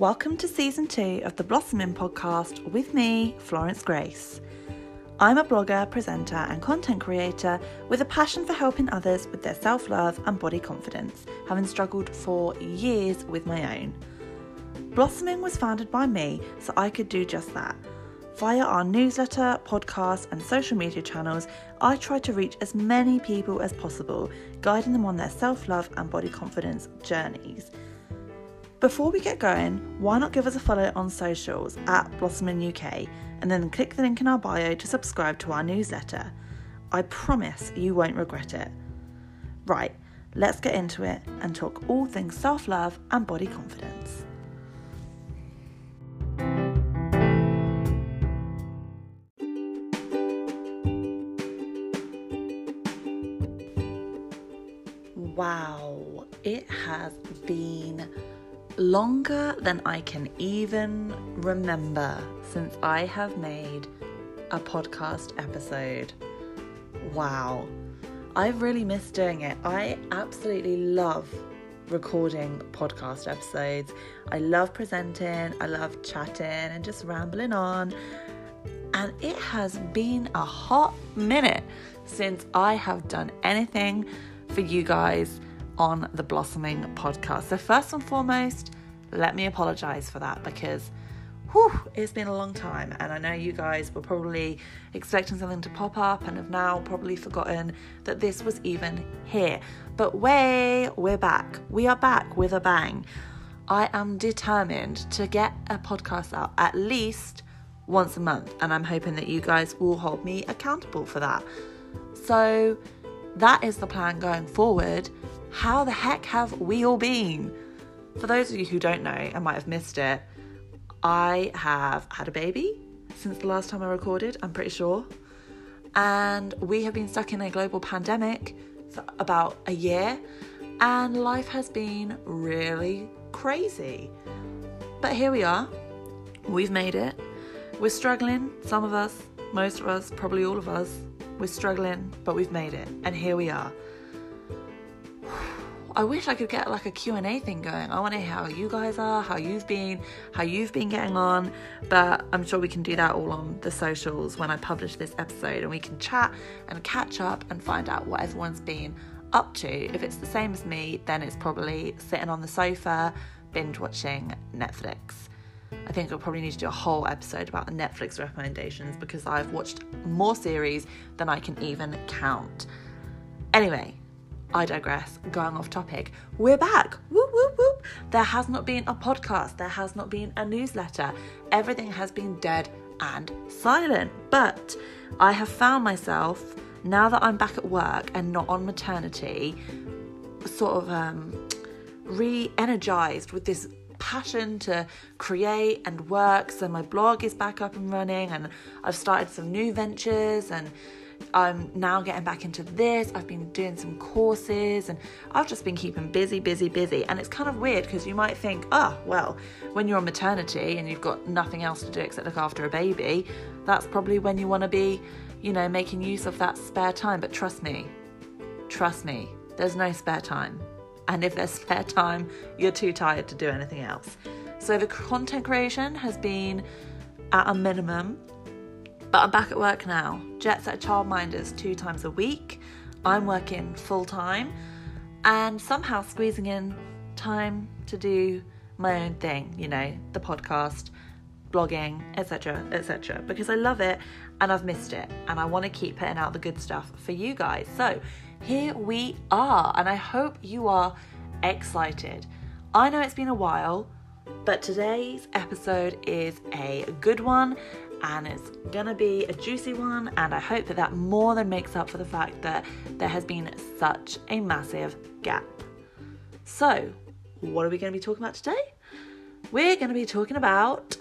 Welcome to season two of the Blossoming podcast with me, Florence Grace. I'm a blogger, presenter, and content creator with a passion for helping others with their self love and body confidence, having struggled for years with my own. Blossoming was founded by me so I could do just that. Via our newsletter, podcast, and social media channels, I try to reach as many people as possible, guiding them on their self love and body confidence journeys. Before we get going, why not give us a follow on socials at Blossoming UK and then click the link in our bio to subscribe to our newsletter. I promise you won't regret it. Right, let's get into it and talk all things self love and body confidence. Longer than I can even remember since I have made a podcast episode. Wow. I've really missed doing it. I absolutely love recording podcast episodes. I love presenting, I love chatting and just rambling on. And it has been a hot minute since I have done anything for you guys on the Blossoming podcast. So, first and foremost, let me apologize for that because whew, it's been a long time, and I know you guys were probably expecting something to pop up and have now probably forgotten that this was even here. But way, we're back. We are back with a bang. I am determined to get a podcast out at least once a month, and I'm hoping that you guys will hold me accountable for that. So, that is the plan going forward how the heck have we all been? For those of you who don't know and might have missed it, I have had a baby since the last time I recorded, I'm pretty sure. And we have been stuck in a global pandemic for about a year, and life has been really crazy. But here we are, we've made it. We're struggling, some of us, most of us, probably all of us. We're struggling, but we've made it, and here we are. I wish I could get like a Q&A thing going. I want to hear how you guys are, how you've been, how you've been getting on, but I'm sure we can do that all on the socials when I publish this episode and we can chat and catch up and find out what everyone's been up to. If it's the same as me, then it's probably sitting on the sofa binge watching Netflix. I think I'll probably need to do a whole episode about the Netflix recommendations because I've watched more series than I can even count. Anyway, I digress, going off topic. We're back. Whoop, whoop, whoop. There has not been a podcast, there has not been a newsletter. Everything has been dead and silent. But I have found myself, now that I'm back at work and not on maternity, sort of um, re energized with this passion to create and work. So my blog is back up and running, and I've started some new ventures and I'm now getting back into this. I've been doing some courses and I've just been keeping busy, busy, busy. And it's kind of weird because you might think, oh, well, when you're on maternity and you've got nothing else to do except look after a baby, that's probably when you want to be, you know, making use of that spare time. But trust me, trust me, there's no spare time. And if there's spare time, you're too tired to do anything else. So the content creation has been at a minimum but I'm back at work now. Jet set childminders two times a week. I'm working full time and somehow squeezing in time to do my own thing, you know, the podcast, blogging, etc., etc., because I love it and I've missed it and I want to keep putting out the good stuff for you guys. So, here we are, and I hope you are excited. I know it's been a while, but today's episode is a good one and it's gonna be a juicy one. And I hope that that more than makes up for the fact that there has been such a massive gap. So, what are we gonna be talking about today? We're gonna be talking about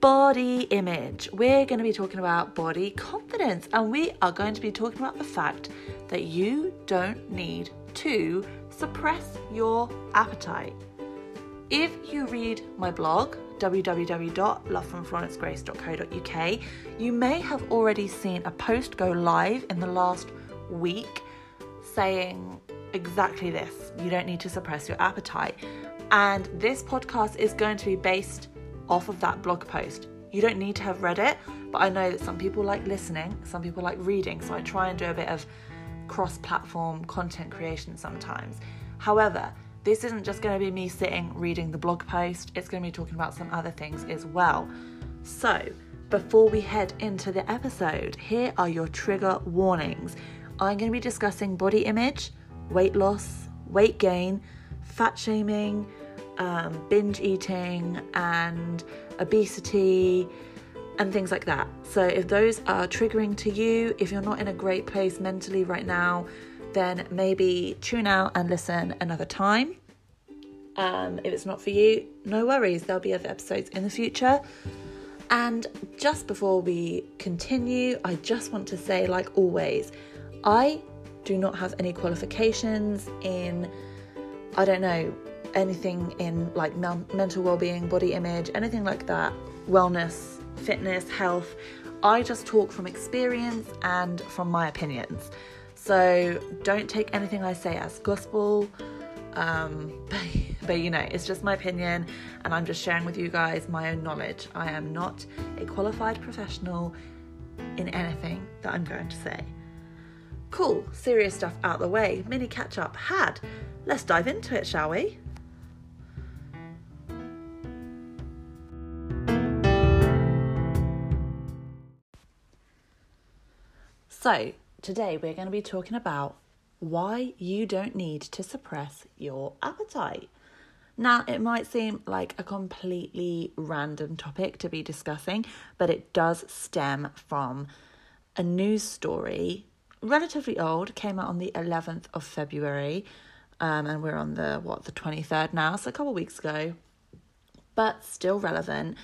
body image. We're going to be talking about body confidence, and we are going to be talking about the fact that you don't need to suppress your appetite. If you read my blog, www.lovefromflorencegrace.co.uk, you may have already seen a post go live in the last week saying exactly this you don't need to suppress your appetite. And this podcast is going to be based off of that blog post. You don't need to have read it, but I know that some people like listening, some people like reading, so I try and do a bit of cross platform content creation sometimes. However, this isn't just going to be me sitting reading the blog post, it's going to be talking about some other things as well. So, before we head into the episode, here are your trigger warnings. I'm going to be discussing body image, weight loss, weight gain, fat shaming, um, binge eating, and obesity, and things like that. So, if those are triggering to you, if you're not in a great place mentally right now, then maybe tune out and listen another time. Um, if it's not for you, no worries, there'll be other episodes in the future. And just before we continue, I just want to say, like always, I do not have any qualifications in, I don't know, anything in like mental well-being, body image, anything like that, wellness, fitness, health. I just talk from experience and from my opinions. So don't take anything I say as gospel. Um, but, but, you know, it's just my opinion, and I'm just sharing with you guys my own knowledge. I am not a qualified professional in anything that I'm going to say. Cool, serious stuff out the way. Mini catch up had. Let's dive into it, shall we? So, today we're going to be talking about why you don't need to suppress your appetite. Now, it might seem like a completely random topic to be discussing, but it does stem from a news story, relatively old, came out on the 11th of February, um, and we're on the what the 23rd now, so a couple weeks ago, but still relevant,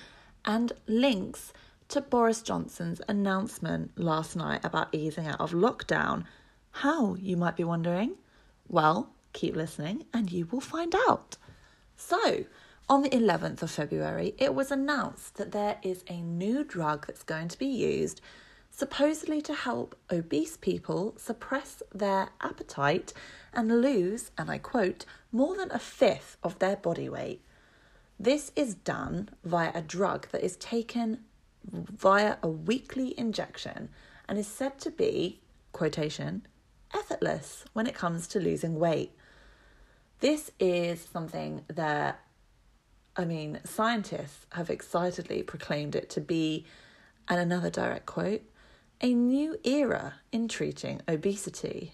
and links to Boris Johnson's announcement last night about easing out of lockdown. How, you might be wondering? Well, keep listening and you will find out. So, on the 11th of February, it was announced that there is a new drug that's going to be used supposedly to help obese people suppress their appetite and lose, and I quote, more than a fifth of their body weight. This is done via a drug that is taken via a weekly injection and is said to be, quotation, effortless when it comes to losing weight. This is something that, I mean, scientists have excitedly proclaimed it to be, and another direct quote, a new era in treating obesity.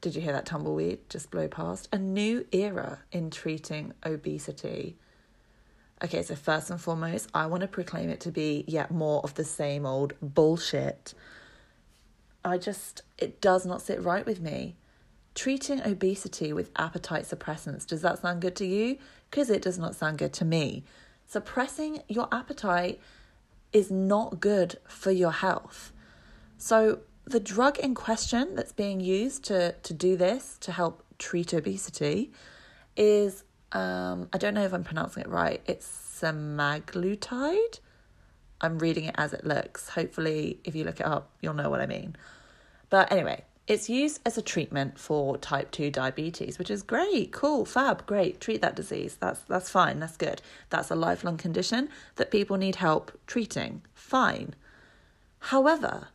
Did you hear that tumbleweed just blow past? A new era in treating obesity. Okay, so first and foremost, I want to proclaim it to be yet more of the same old bullshit. I just, it does not sit right with me. Treating obesity with appetite suppressants, does that sound good to you? Because it does not sound good to me. Suppressing your appetite is not good for your health. So, the drug in question that's being used to, to do this, to help treat obesity, is um, I don't know if I'm pronouncing it right. It's semaglutide. I'm reading it as it looks. Hopefully, if you look it up, you'll know what I mean. But anyway, it's used as a treatment for type 2 diabetes, which is great, cool, fab, great. Treat that disease. That's that's fine, that's good. That's a lifelong condition that people need help treating. Fine. However,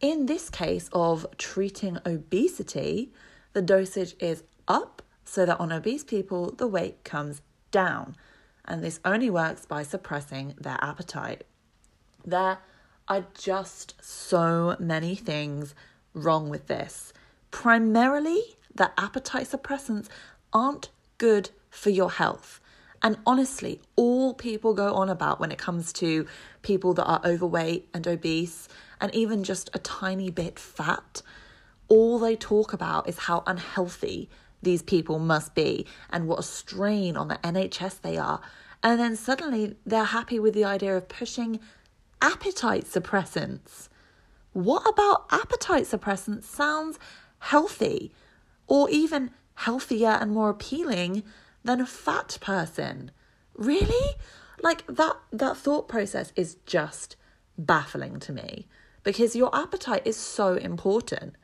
in this case of treating obesity, the dosage is up so that on obese people, the weight comes down. And this only works by suppressing their appetite. There are just so many things wrong with this. Primarily, the appetite suppressants aren't good for your health. And honestly, all people go on about when it comes to people that are overweight and obese and even just a tiny bit fat, all they talk about is how unhealthy these people must be and what a strain on the NHS they are. And then suddenly they're happy with the idea of pushing appetite suppressants. What about appetite suppressants sounds healthy or even healthier and more appealing than a fat person? Really? Like that that thought process is just baffling to me because your appetite is so important.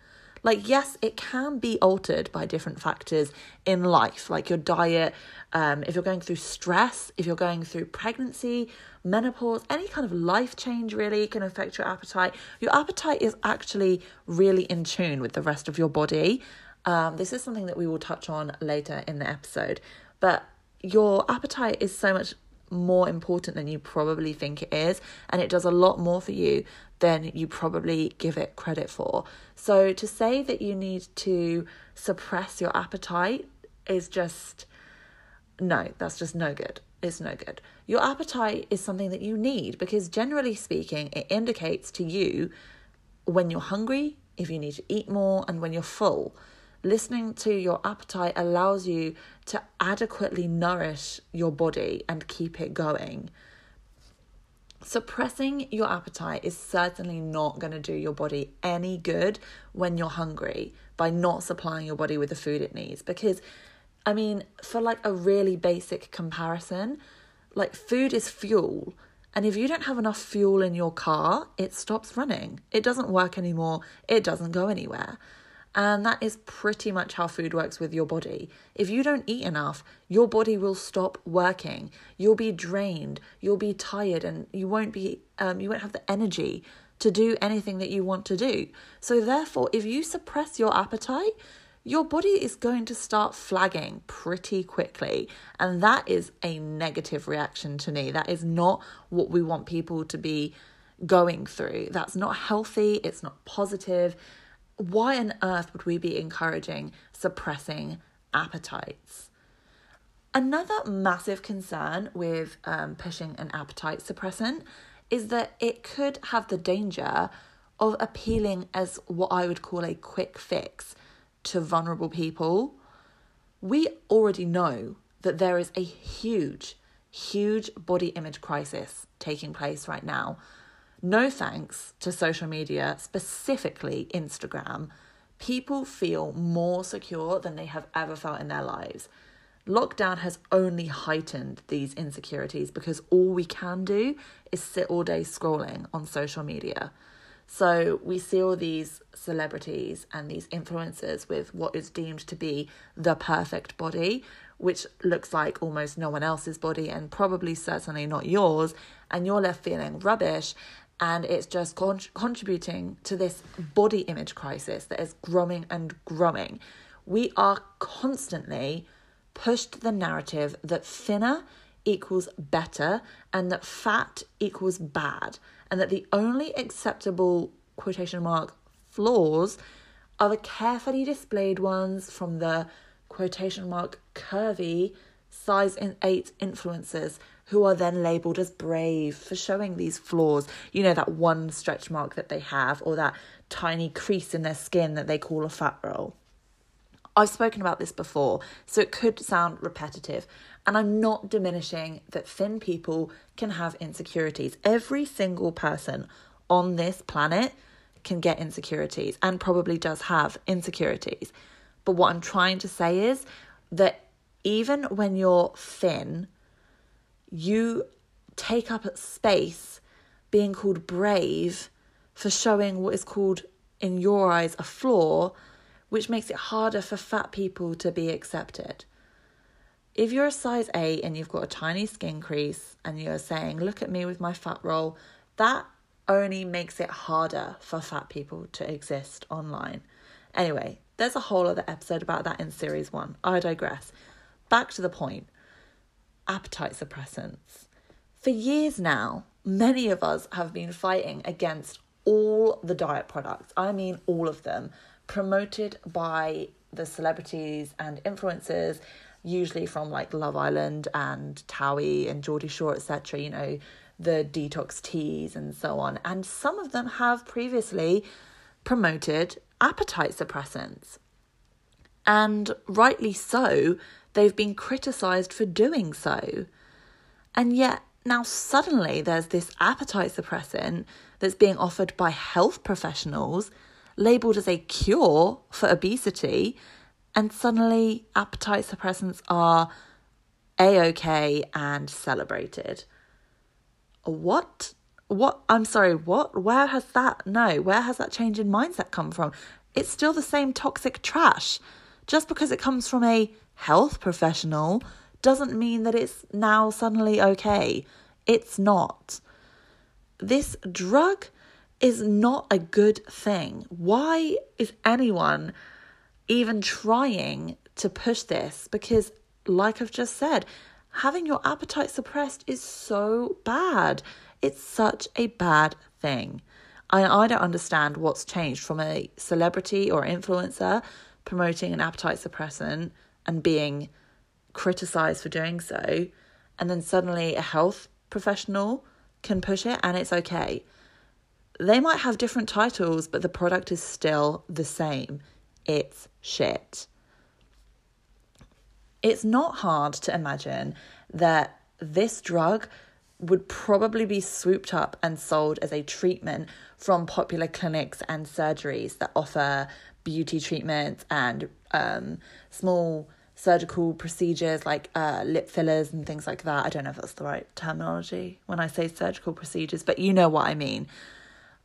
Like, yes, it can be altered by different factors in life, like your diet, um, if you're going through stress, if you're going through pregnancy, menopause, any kind of life change really can affect your appetite. Your appetite is actually really in tune with the rest of your body. Um, this is something that we will touch on later in the episode, but your appetite is so much more important than you probably think it is, and it does a lot more for you than you probably give it credit for. So, to say that you need to suppress your appetite is just no, that's just no good. It's no good. Your appetite is something that you need because, generally speaking, it indicates to you when you're hungry, if you need to eat more, and when you're full. Listening to your appetite allows you to adequately nourish your body and keep it going. Suppressing your appetite is certainly not going to do your body any good when you're hungry by not supplying your body with the food it needs. Because, I mean, for like a really basic comparison, like food is fuel. And if you don't have enough fuel in your car, it stops running. It doesn't work anymore. It doesn't go anywhere. And that is pretty much how food works with your body. If you don't eat enough, your body will stop working. You'll be drained. You'll be tired, and you won't be. Um, you won't have the energy to do anything that you want to do. So therefore, if you suppress your appetite, your body is going to start flagging pretty quickly. And that is a negative reaction to me. That is not what we want people to be going through. That's not healthy. It's not positive why on earth would we be encouraging suppressing appetites? Another massive concern with um, pushing an appetite suppressant is that it could have the danger of appealing as what I would call a quick fix to vulnerable people. We already know that there is a huge, huge body image crisis taking place right now no thanks to social media, specifically Instagram, people feel more secure than they have ever felt in their lives. Lockdown has only heightened these insecurities because all we can do is sit all day scrolling on social media. So we see all these celebrities and these influencers with what is deemed to be the perfect body, which looks like almost no one else's body and probably certainly not yours, and you're left feeling rubbish and it's just con- contributing to this body image crisis that is growing and growing. We are constantly pushed the narrative that thinner equals better and that fat equals bad, and that the only acceptable quotation mark flaws are the carefully displayed ones from the quotation mark curvy size in 8 influencers who are then labeled as brave for showing these flaws. You know, that one stretch mark that they have, or that tiny crease in their skin that they call a fat roll. I've spoken about this before, so it could sound repetitive. And I'm not diminishing that thin people can have insecurities. Every single person on this planet can get insecurities and probably does have insecurities. But what I'm trying to say is that even when you're thin, you take up space being called brave for showing what is called, in your eyes, a flaw, which makes it harder for fat people to be accepted. If you're a size 8 and you've got a tiny skin crease and you're saying, Look at me with my fat roll, that only makes it harder for fat people to exist online. Anyway, there's a whole other episode about that in series 1. I digress. Back to the point appetite suppressants. For years now, many of us have been fighting against all the diet products. I mean, all of them, promoted by the celebrities and influencers, usually from like Love Island and Towie and Geordie Shore, etc. You know, the detox teas and so on. And some of them have previously promoted appetite suppressants. And rightly so, they've been criticized for doing so. And yet, now suddenly there's this appetite suppressant that's being offered by health professionals, labeled as a cure for obesity, and suddenly appetite suppressants are a okay and celebrated. What? What? I'm sorry, what? Where has that? No, where has that change in mindset come from? it's still the same toxic trash. Just because it comes from a health professional doesn't mean that it's now suddenly okay. It's not. This drug is not a good thing. Why is anyone even trying to push this? Because, like I've just said, having your appetite suppressed is so bad. It's such a bad thing. I, I don't understand what's changed from a celebrity or influencer promoting an appetite suppressant and being criticized for doing so, and then suddenly a health professional can push it and it's okay. They might have different titles, but the product is still the same. It's shit. It's not hard to imagine that this drug would probably be swooped up and sold as a treatment from popular clinics and surgeries that offer beauty treatments and um, small surgical procedures like uh, lip fillers and things like that. I don't know if that's the right terminology when I say surgical procedures, but you know what I mean.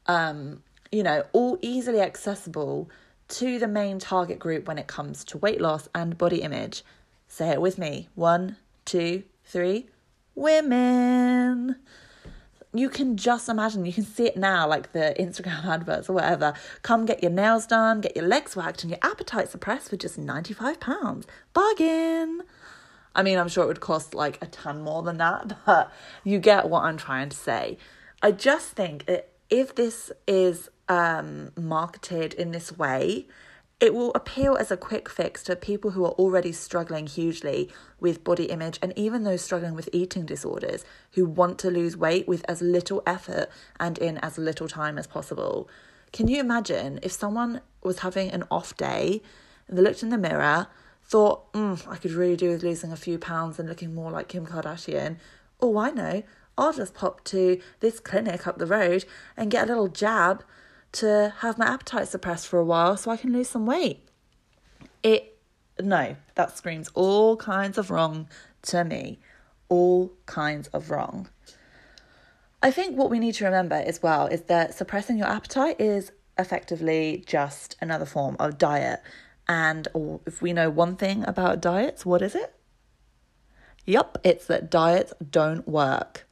Um, you know, all easily accessible to the main target group when it comes to weight loss and body image. Say it with me. One, two, three. Women you can just imagine, you can see it now, like the Instagram adverts or whatever. Come get your nails done, get your legs waxed, and your appetite suppressed for just £95. Bargain! I mean, I'm sure it would cost like a ton more than that, but you get what I'm trying to say. I just think that if this is um, marketed in this way, it will appeal as a quick fix to people who are already struggling hugely with body image and even those struggling with eating disorders who want to lose weight with as little effort and in as little time as possible. Can you imagine if someone was having an off day and they looked in the mirror, thought, mm, I could really do with losing a few pounds and looking more like Kim Kardashian? Oh, I know. I'll just pop to this clinic up the road and get a little jab to have my appetite suppressed for a while so I can lose some weight. It, no, that screams all kinds of wrong to me. All kinds of wrong. I think what we need to remember as well is that suppressing your appetite is effectively just another form of diet. And if we know one thing about diets, what is it? Yup, it's that diets don't work.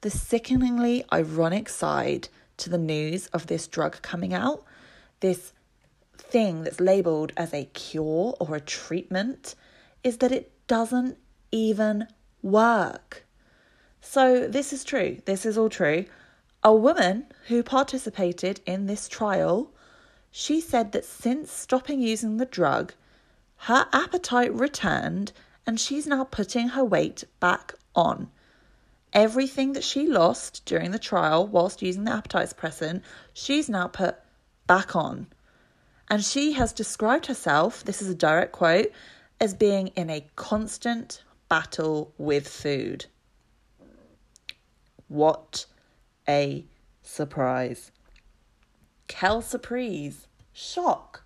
The sickeningly ironic side to the news of this drug coming out, this thing that's labeled as a cure or a treatment, is that it doesn't even work. So, this is true. This is all true. A woman who participated in this trial, she said that since stopping using the drug, her appetite returned and she's now putting her weight back on. Everything that she lost during the trial whilst using the appetite suppressant, she's now put back on. And she has described herself, this is a direct quote, as being in a constant battle with food. What a surprise. Kel surprise. Shock.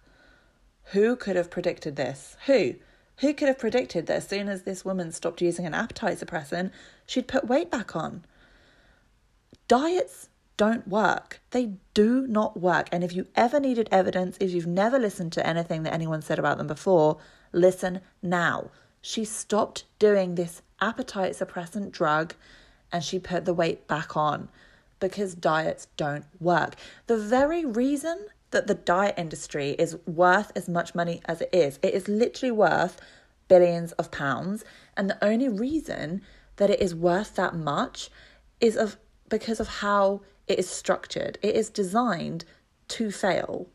Who could have predicted this? Who? Who could have predicted that as soon as this woman stopped using an appetite suppressant, she'd put weight back on? Diets don't work. They do not work. And if you ever needed evidence, if you've never listened to anything that anyone said about them before, listen now. She stopped doing this appetite suppressant drug and she put the weight back on because diets don't work. The very reason that the diet industry is worth as much money as it is. It is literally worth billions of pounds. And the only reason that it is worth that much is of because of how it is structured. It is designed to fail.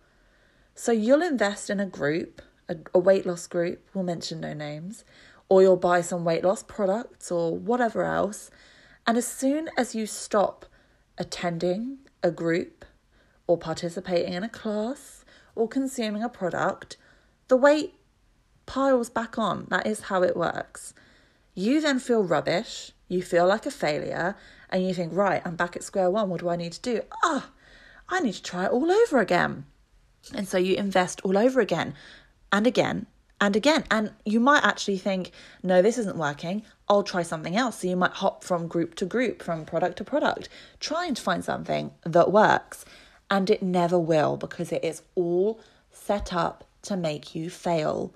So you'll invest in a group, a, a weight loss group, we'll mention no names, or you'll buy some weight loss products or whatever else. And as soon as you stop attending a group or participating in a class or consuming a product, the weight piles back on. That is how it works. You then feel rubbish, you feel like a failure, and you think, right, I'm back at square one. What do I need to do? Ah, oh, I need to try it all over again. And so you invest all over again and again and again. And you might actually think, no, this isn't working. I'll try something else. So you might hop from group to group, from product to product, trying to find something that works and it never will because it is all set up to make you fail.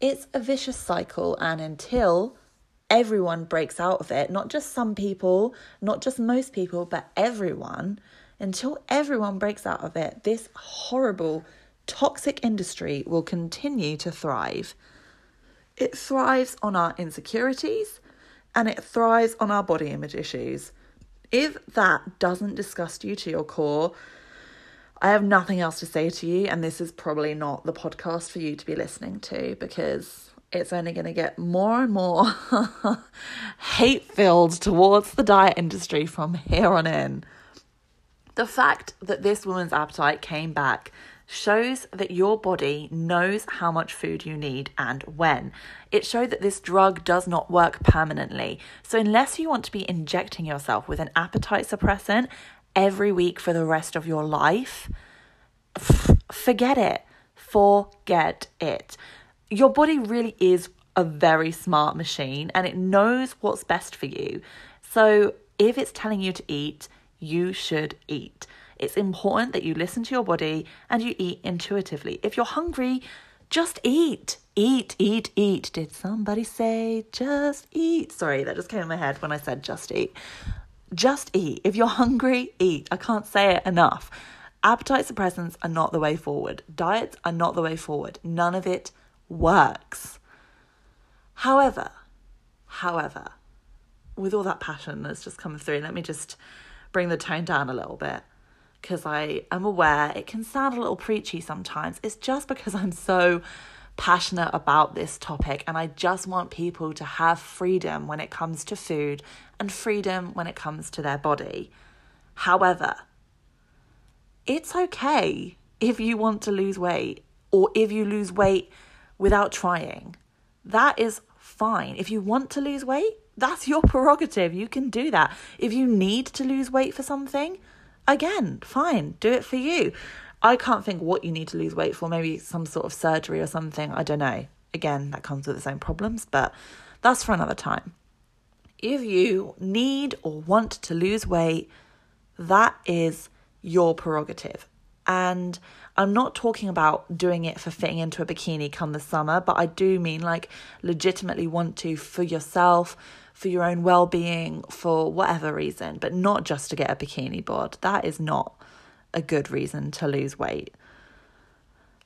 It's a vicious cycle, and until everyone breaks out of it, not just some people, not just most people, but everyone, until everyone breaks out of it, this horrible, toxic industry will continue to thrive. It thrives on our insecurities and it thrives on our body image issues. If that doesn't disgust you to your core, I have nothing else to say to you, and this is probably not the podcast for you to be listening to because it's only going to get more and more hate filled towards the diet industry from here on in. The fact that this woman's appetite came back shows that your body knows how much food you need and when. It showed that this drug does not work permanently. So, unless you want to be injecting yourself with an appetite suppressant every week for the rest of your life, forget it. Forget it. Your body really is a very smart machine and it knows what's best for you. So, if it's telling you to eat, you should eat. It's important that you listen to your body and you eat intuitively. If you're hungry, just eat. Eat, eat, eat. Did somebody say just eat? Sorry, that just came in my head when I said just eat. Just eat. If you're hungry, eat. I can't say it enough. Appetite suppressants are not the way forward. Diets are not the way forward. None of it works. However, however, with all that passion that's just come through, let me just bring the tone down a little bit because I am aware it can sound a little preachy sometimes. It's just because I'm so passionate about this topic and I just want people to have freedom when it comes to food and freedom when it comes to their body. However, it's okay if you want to lose weight or if you lose weight without trying. That is fine. If you want to lose weight, that's your prerogative. You can do that. If you need to lose weight for something, again, fine, do it for you. I can't think what you need to lose weight for, maybe some sort of surgery or something. I don't know. Again, that comes with its own problems, but that's for another time. If you need or want to lose weight, that is your prerogative. And I'm not talking about doing it for fitting into a bikini come the summer, but I do mean like legitimately want to for yourself, for your own well being, for whatever reason, but not just to get a bikini bod. That is not a good reason to lose weight.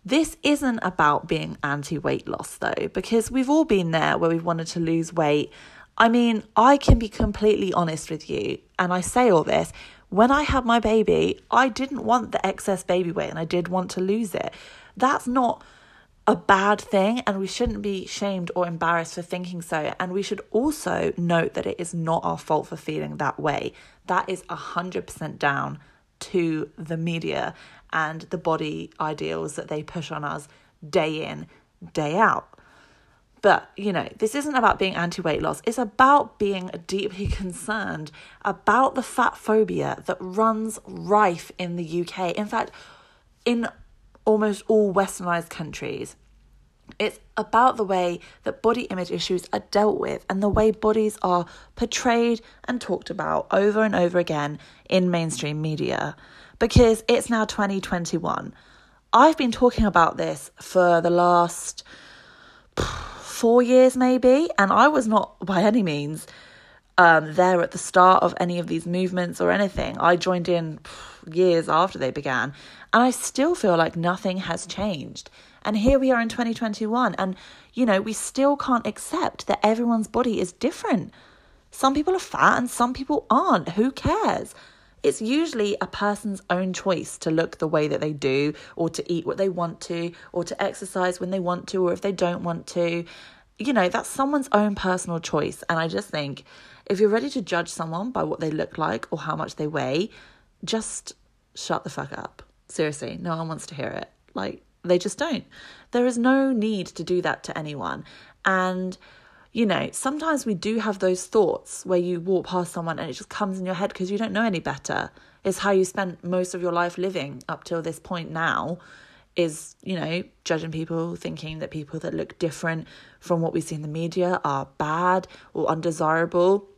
This isn't about being anti weight loss though, because we've all been there where we've wanted to lose weight. I mean, I can be completely honest with you, and I say all this. When I had my baby, I didn't want the excess baby weight and I did want to lose it. That's not a bad thing and we shouldn't be shamed or embarrassed for thinking so. And we should also note that it is not our fault for feeling that way. That is 100% down to the media and the body ideals that they push on us day in, day out. But, you know, this isn't about being anti weight loss. It's about being deeply concerned about the fat phobia that runs rife in the UK. In fact, in almost all westernized countries. It's about the way that body image issues are dealt with and the way bodies are portrayed and talked about over and over again in mainstream media. Because it's now 2021. I've been talking about this for the last four years, maybe, and I was not by any means um, there at the start of any of these movements or anything. I joined in years after they began, and I still feel like nothing has changed. And here we are in 2021, and you know, we still can't accept that everyone's body is different. Some people are fat and some people aren't. Who cares? It's usually a person's own choice to look the way that they do, or to eat what they want to, or to exercise when they want to, or if they don't want to. You know, that's someone's own personal choice. And I just think if you're ready to judge someone by what they look like or how much they weigh, just shut the fuck up. Seriously, no one wants to hear it. Like, they just don't. There is no need to do that to anyone. And, you know, sometimes we do have those thoughts where you walk past someone and it just comes in your head because you don't know any better. It's how you spent most of your life living up till this point now is, you know, judging people, thinking that people that look different from what we see in the media are bad or undesirable.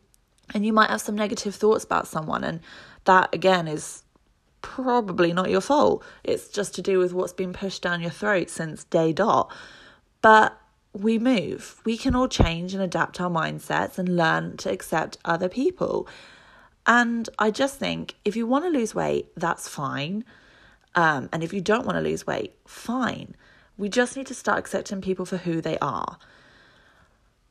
And you might have some negative thoughts about someone. And that, again, is probably not your fault. It's just to do with what's been pushed down your throat since day dot. But we move. We can all change and adapt our mindsets and learn to accept other people. And I just think if you want to lose weight, that's fine. Um, and if you don't want to lose weight, fine. We just need to start accepting people for who they are.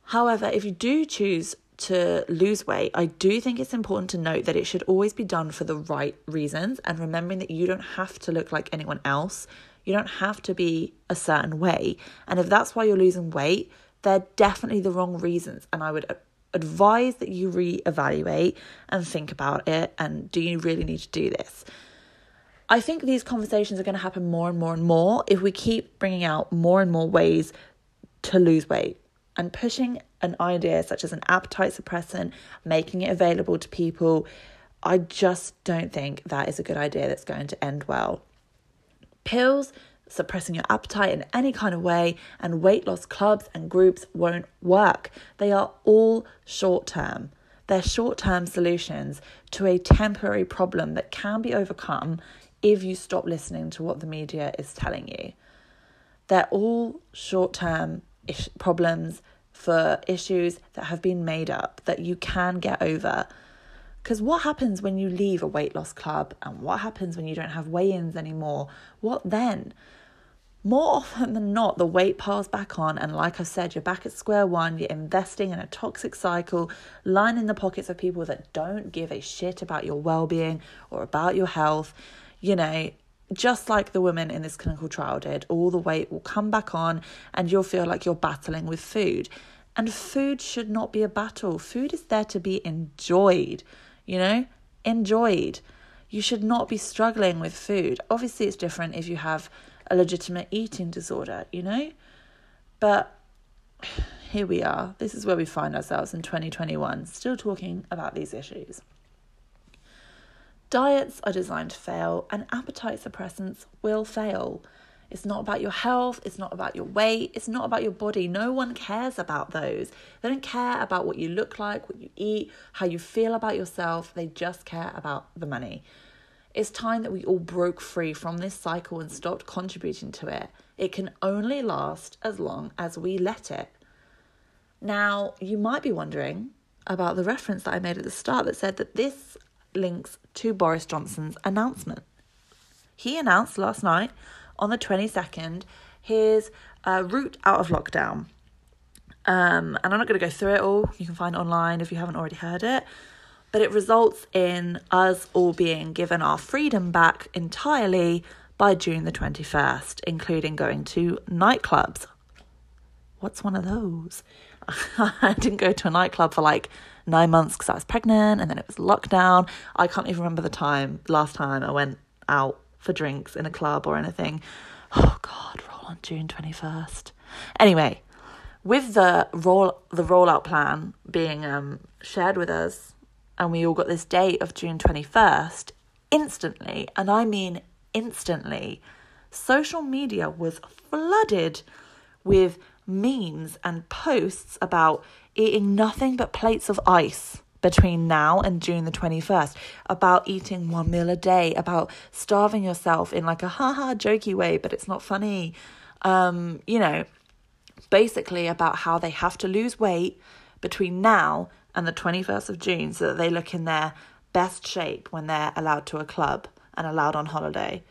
However, if you do choose to lose weight, I do think it's important to note that it should always be done for the right reasons and remembering that you don't have to look like anyone else. You don't have to be a certain way. And if that's why you're losing weight, they're definitely the wrong reasons. And I would advise that you reevaluate and think about it. And do you really need to do this? I think these conversations are going to happen more and more and more if we keep bringing out more and more ways to lose weight and pushing an idea such as an appetite suppressant, making it available to people. I just don't think that is a good idea that's going to end well. Pills suppressing your appetite in any kind of way, and weight loss clubs and groups won't work. They are all short term. They're short term solutions to a temporary problem that can be overcome if you stop listening to what the media is telling you. They're all short term ish- problems for issues that have been made up that you can get over. Because what happens when you leave a weight loss club and what happens when you don't have weigh ins anymore? What then? More often than not, the weight piles back on, and like I've said, you're back at square one. You're investing in a toxic cycle, lining the pockets of people that don't give a shit about your well being or about your health. You know, just like the women in this clinical trial did, all the weight will come back on and you'll feel like you're battling with food. And food should not be a battle. Food is there to be enjoyed, you know, enjoyed. You should not be struggling with food. Obviously, it's different if you have a legitimate eating disorder, you know? But here we are. This is where we find ourselves in 2021, still talking about these issues. Diets are designed to fail, and appetite suppressants will fail. It's not about your health, it's not about your weight, it's not about your body. No one cares about those. They don't care about what you look like, what you eat, how you feel about yourself. They just care about the money. It's time that we all broke free from this cycle and stopped contributing to it. It can only last as long as we let it. Now, you might be wondering about the reference that I made at the start that said that this links to Boris Johnson's announcement. He announced last night on the 22nd his uh, route out of lockdown. Um, and I'm not going to go through it all. You can find it online if you haven't already heard it. But it results in us all being given our freedom back entirely by June the 21st, including going to nightclubs. What's one of those? I didn't go to a nightclub for like nine months because I was pregnant and then it was lockdown. I can't even remember the time, last time I went out for drinks in a club or anything. Oh God, roll on June 21st. Anyway, with the roll the rollout plan being um, shared with us and we all got this date of June 21st, instantly, and I mean instantly, social media was flooded with memes and posts about eating nothing but plates of ice between now and June the 21st about eating one meal a day, about starving yourself in like a haha jokey way, but it's not funny. Um, you know, basically about how they have to lose weight between now and the 21st of June so that they look in their best shape when they're allowed to a club and allowed on holiday.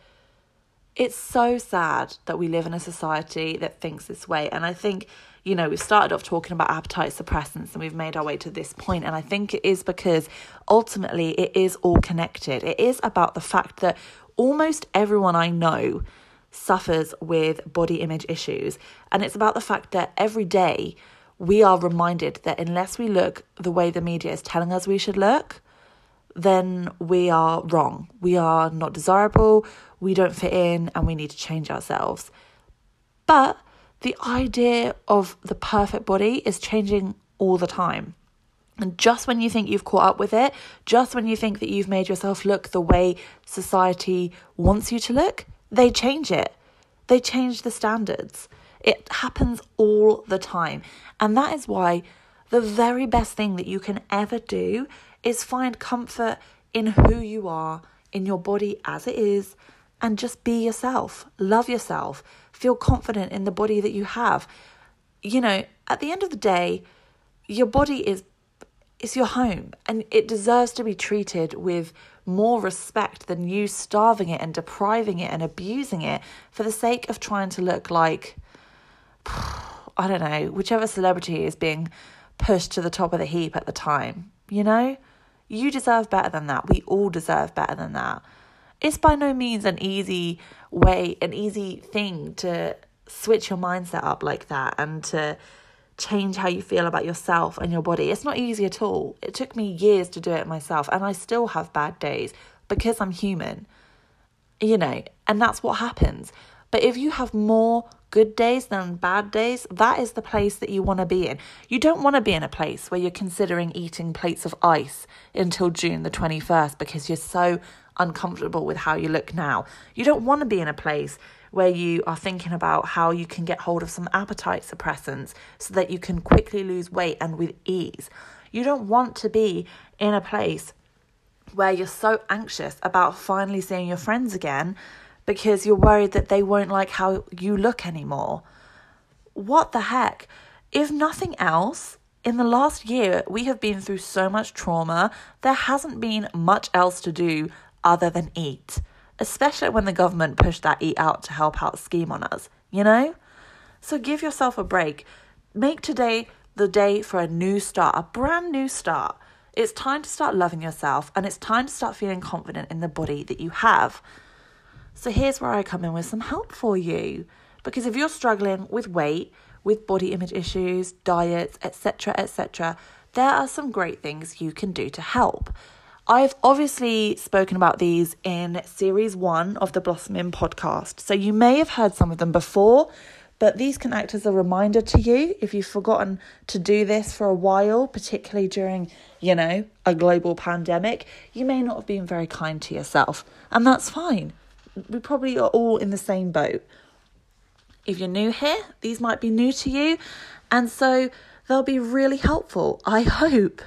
It's so sad that we live in a society that thinks this way. And I think, you know, we've started off talking about appetite suppressants and we've made our way to this point. And I think it is because ultimately it is all connected. It is about the fact that almost everyone I know suffers with body image issues. And it's about the fact that every day we are reminded that unless we look the way the media is telling us we should look, then we are wrong. We are not desirable, we don't fit in, and we need to change ourselves. But the idea of the perfect body is changing all the time. And just when you think you've caught up with it, just when you think that you've made yourself look the way society wants you to look, they change it. They change the standards. It happens all the time. And that is why the very best thing that you can ever do is find comfort in who you are, in your body as it is and just be yourself. Love yourself. Feel confident in the body that you have. You know, at the end of the day, your body is is your home and it deserves to be treated with more respect than you starving it and depriving it and abusing it for the sake of trying to look like I don't know, whichever celebrity is being pushed to the top of the heap at the time, you know? You deserve better than that. We all deserve better than that. It's by no means an easy way, an easy thing to switch your mindset up like that and to change how you feel about yourself and your body. It's not easy at all. It took me years to do it myself, and I still have bad days because I'm human, you know, and that's what happens. But if you have more good days than bad days, that is the place that you want to be in. You don't want to be in a place where you're considering eating plates of ice until June the 21st because you're so uncomfortable with how you look now. You don't want to be in a place where you are thinking about how you can get hold of some appetite suppressants so that you can quickly lose weight and with ease. You don't want to be in a place where you're so anxious about finally seeing your friends again because you're worried that they won't like how you look anymore. What the heck? If nothing else, in the last year, we have been through so much trauma, there hasn't been much else to do other than eat, especially when the government pushed that eat out to help out scheme on us, you know? So give yourself a break. Make today the day for a new start, a brand new start. It's time to start loving yourself and it's time to start feeling confident in the body that you have. So here's where I come in with some help for you. Because if you're struggling with weight, with body image issues, diets, etc., etc., there are some great things you can do to help. I've obviously spoken about these in series one of the Blossoming podcast, so you may have heard some of them before, but these can act as a reminder to you if you've forgotten to do this for a while, particularly during, you know, a global pandemic. You may not have been very kind to yourself, and that's fine we probably are all in the same boat. If you're new here, these might be new to you, and so they'll be really helpful, I hope.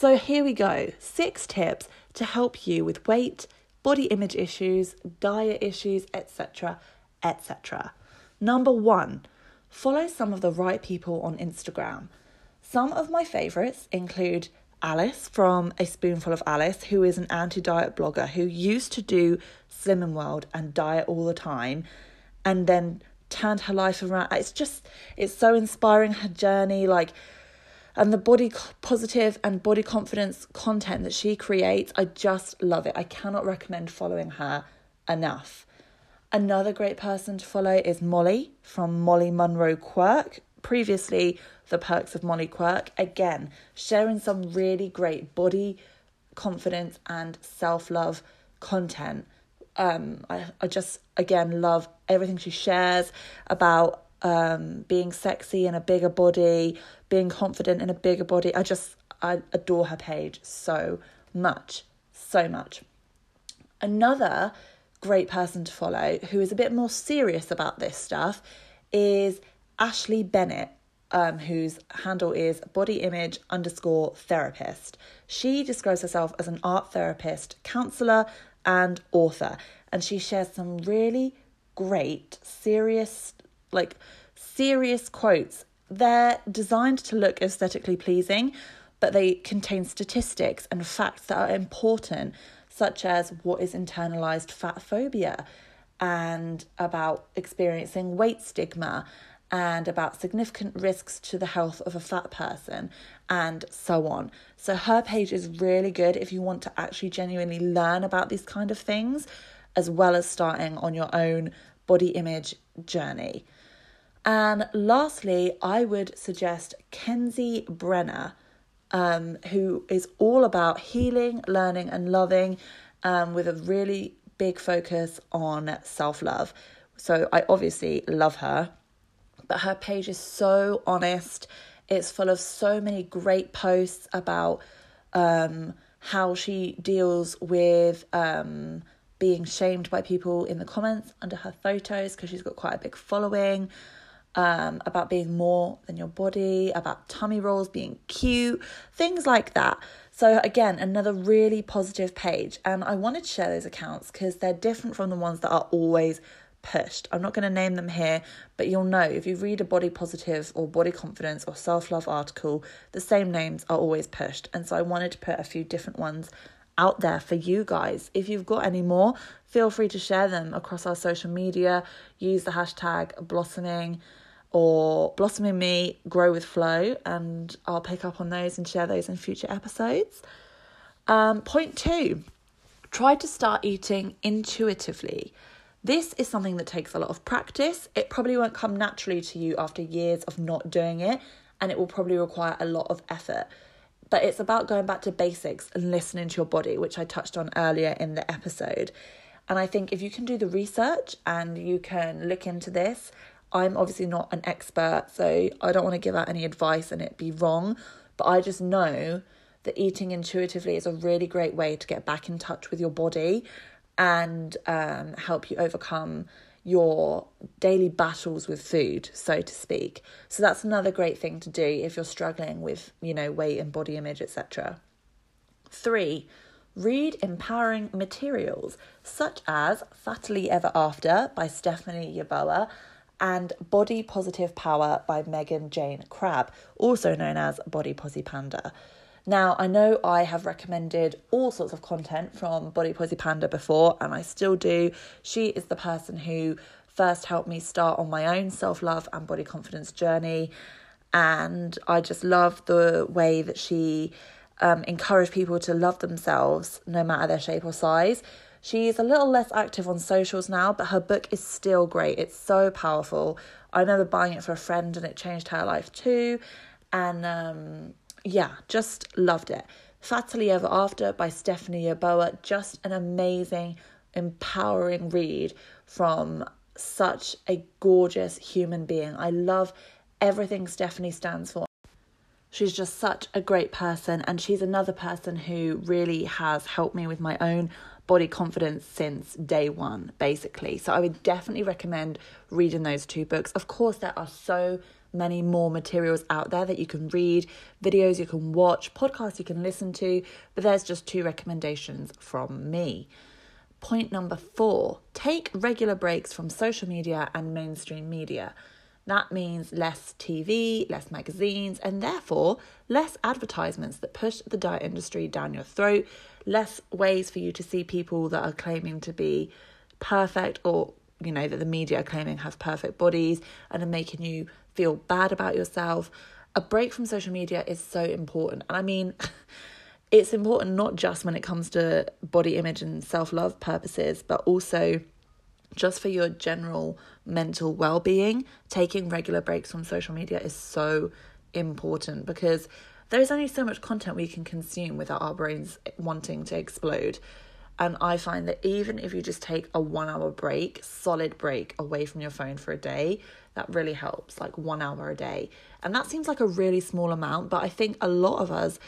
So, here we go six tips to help you with weight, body image issues, diet issues, etc. etc. Number one, follow some of the right people on Instagram. Some of my favorites include Alice from A Spoonful of Alice, who is an anti diet blogger who used to do Slimming World and diet all the time and then turned her life around. It's just, it's so inspiring her journey. Like, and the body positive and body confidence content that she creates, I just love it. I cannot recommend following her enough. Another great person to follow is Molly from Molly Monroe Quirk, previously the perks of Molly Quirk. Again, sharing some really great body confidence and self love content. Um, I, I just again love everything she shares about um, being sexy in a bigger body, being confident in a bigger body. I just I adore her page so much, so much. Another great person to follow who is a bit more serious about this stuff is Ashlee Bennett, um, whose handle is body image underscore therapist. She describes herself as an art therapist, counselor, and author, and she shares some really great, serious, like serious quotes. They're designed to look aesthetically pleasing, but they contain statistics and facts that are important, such as what is internalized fat phobia and about experiencing weight stigma and about significant risks to the health of a fat person and so on. So her page is really good if you want to actually genuinely learn about these kind of things as well as starting on your own body image journey. And lastly, I would suggest Kenzie Brenna, um, who is all about healing, learning, and loving um, with a really big focus on self love. So I obviously love her but her page is so honest. It's full of so many great posts about um, how she deals with um, being shamed by people in the comments under her photos because she's got quite a big following. Um, about being more than your body, about tummy rolls being cute, things like that. So, again, another really positive page. And I wanted to share those accounts because they're different from the ones that are always pushed. I'm not going to name them here, but you'll know if you read a body positive or body confidence or self love article, the same names are always pushed. And so I wanted to put a few different ones out there for you guys. If you've got any more, feel free to share them across our social media. Use the hashtag blossoming or blossoming me, grow with flow, and I'll pick up on those and share those in future episodes. Um, point two try to start eating intuitively. This is something that takes a lot of practice. It probably won't come naturally to you after years of not doing it, and it will probably require a lot of effort. But it's about going back to basics and listening to your body, which I touched on earlier in the episode. And I think if you can do the research and you can look into this, I'm obviously not an expert, so I don't want to give out any advice and it be wrong, but I just know that eating intuitively is a really great way to get back in touch with your body and um, help you overcome your daily battles with food, so to speak. So that's another great thing to do if you're struggling with, you know, weight and body image, etc. Three, read empowering materials such as Fattily Ever After by Stephanie Yeboah and Body Positive Power by Megan Jane Crabbe, also known as Body Posi Panda. Now, I know I have recommended all sorts of content from Body Posi Panda before, and I still do. She is the person who first helped me start on my own self love and body confidence journey. And I just love the way that she um, encouraged people to love themselves no matter their shape or size. She's a little less active on socials now, but her book is still great. It's so powerful. I remember buying it for a friend and it changed her life too. And um, yeah, just loved it. Fattily Ever After by Stephanie Yeboah, just an amazing, empowering read from such a gorgeous human being. I love everything Stephanie stands for. She's just such a great person, and she's another person who really has helped me with my own body confidence since day one, basically. So I would definitely recommend reading those two books. Of course, there are so many more materials out there that you can read, videos you can watch, podcasts you can listen to, but there's just two recommendations from me. Point number four take regular breaks from social media and mainstream media. That means less TV, less magazines, and therefore less advertisements that push the diet industry down your throat, less ways for you to see people that are claiming to be perfect or, you know, that the media are claiming have perfect bodies and are making you feel bad about yourself. A break from social media is so important. And I mean, it's important not just when it comes to body image and self love purposes, but also just for your general mental well being. Taking regular breaks from social media is so important because there's only so much content we can consume without our brains wanting to explode. And I find that even if you just take a one hour break, solid break away from your phone for a day, that really helps, like one hour a day. And that seems like a really small amount, but I think a lot of us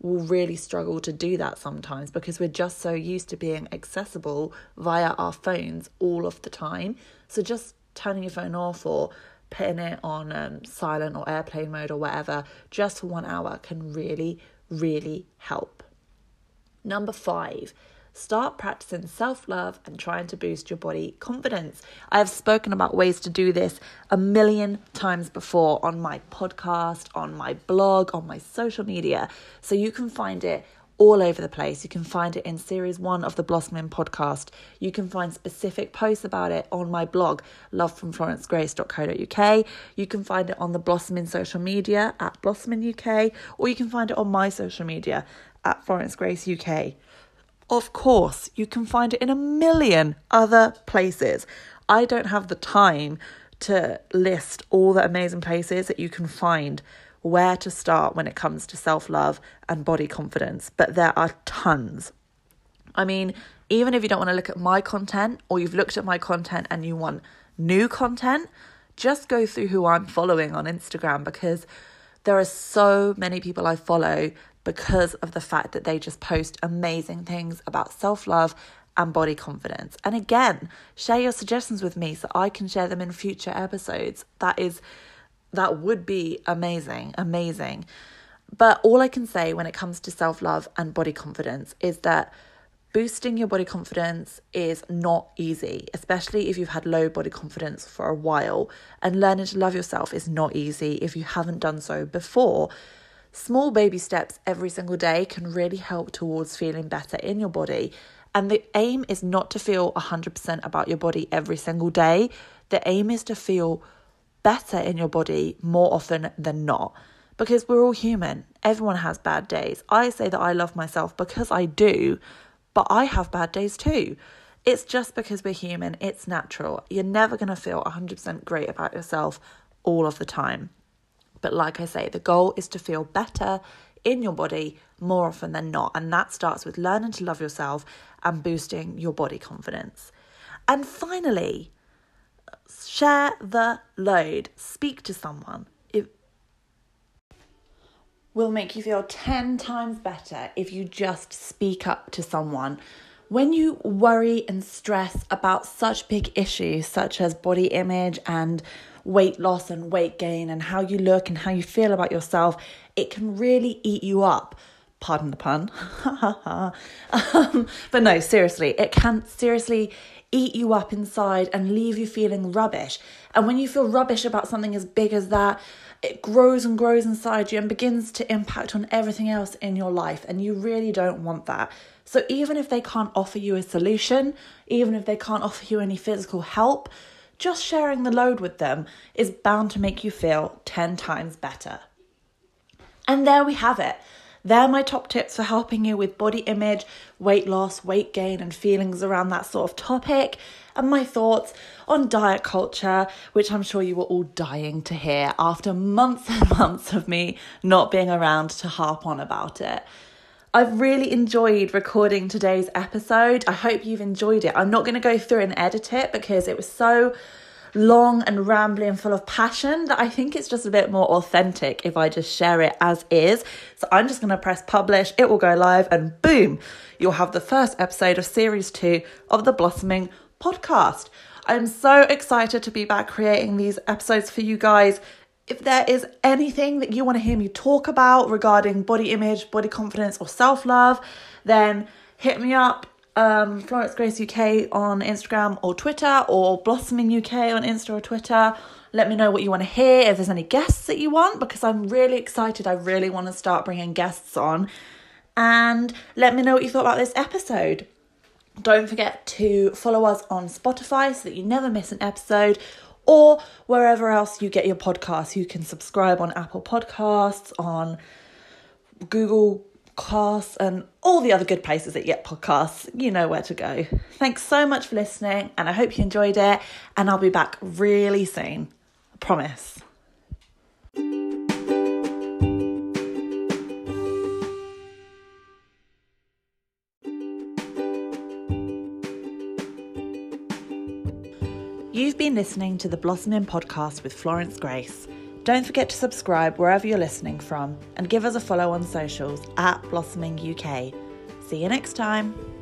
will really struggle to do that sometimes because we're just so used to being accessible via our phones all of the time. So just turning your phone off or putting it on um, silent or airplane mode or whatever just for one hour can really, really help. Number five, Start practicing self love and trying to boost your body confidence. I have spoken about ways to do this a million times before on my podcast, on my blog, on my social media. So you can find it all over the place. You can find it in series one of the Blossoming podcast. You can find specific posts about it on my blog, lovefromflorencegrace.co.uk. You can find it on the Blossoming social media at Blossoming UK, or you can find it on my social media at Florence Grace UK. Of course, you can find it in a million other places. I don't have the time to list all the amazing places that you can find where to start when it comes to self love and body confidence, but there are tons. I mean, even if you don't want to look at my content or you've looked at my content and you want new content, just go through who I'm following on Instagram because there are so many people I follow because of the fact that they just post amazing things about self love and body confidence. And again, share your suggestions with me so I can share them in future episodes. That is that would be amazing, amazing. But all I can say when it comes to self love and body confidence is that boosting your body confidence is not easy, especially if you've had low body confidence for a while. And learning to love yourself is not easy if you haven't done so before. Small baby steps every single day can really help towards feeling better in your body. And the aim is not to feel 100% about your body every single day. The aim is to feel better in your body more often than not because we're all human. Everyone has bad days. I say that I love myself because I do, but I have bad days too. It's just because we're human, it's natural. You're never going to feel 100% great about yourself all of the time. But like I say, the goal is to feel better in your body more often than not. And that starts with learning to love yourself and boosting your body confidence. And finally, share the load. Speak to someone It will make you feel 10 times better if you just speak up to someone. When you worry and stress about such big issues such as body image and weight loss and weight gain and how you look and how you feel about yourself, it can really eat you up. Pardon the pun. um, but no, seriously, it can seriously eat you up inside and leave you feeling rubbish. And when you feel rubbish about something as big as that, it grows and grows inside you and begins to impact on everything else in your life. And you really don't want that. So, even if they can't offer you a solution, even if they can't offer you any physical help, just sharing the load with them is bound to make you feel 10 times better. And there we have it. They're my top tips for helping you with body image, weight loss, weight gain, and feelings around that sort of topic, and my thoughts on diet culture, which I'm sure you were all dying to hear after months and months of me not being around to harp on about it. I've really enjoyed recording today's episode. I hope you've enjoyed it. I'm not going to go through and edit it because it was so long and rambly and full of passion that I think it's just a bit more authentic if I just share it as is. So I'm just going to press publish, it will go live, and boom, you'll have the first episode of series two of the Blossoming podcast. I'm so excited to be back creating these episodes for you guys. If there is anything that you want to hear me talk about regarding body image, body confidence, or self love, then hit me up um, Florence Grace UK on Instagram or Twitter, or Blossoming UK on Insta or Twitter. Let me know what you want to hear, if there's any guests that you want, because I'm really excited. I really want to start bringing guests on. And let me know what you thought about this episode. Don't forget to follow us on Spotify so that you never miss an episode or wherever else you get your podcasts. You can subscribe on Apple Podcasts, on Google podcasts and all the other good places that you get podcasts, you know where to go. Thanks so much for listening, and I hope you enjoyed it. And I'll be back really soon. I promise. You've been listening to the Blossoming Podcast with Florence Grace. Don't forget to subscribe wherever you're listening from and give us a follow on socials at Blossoming UK. See you next time.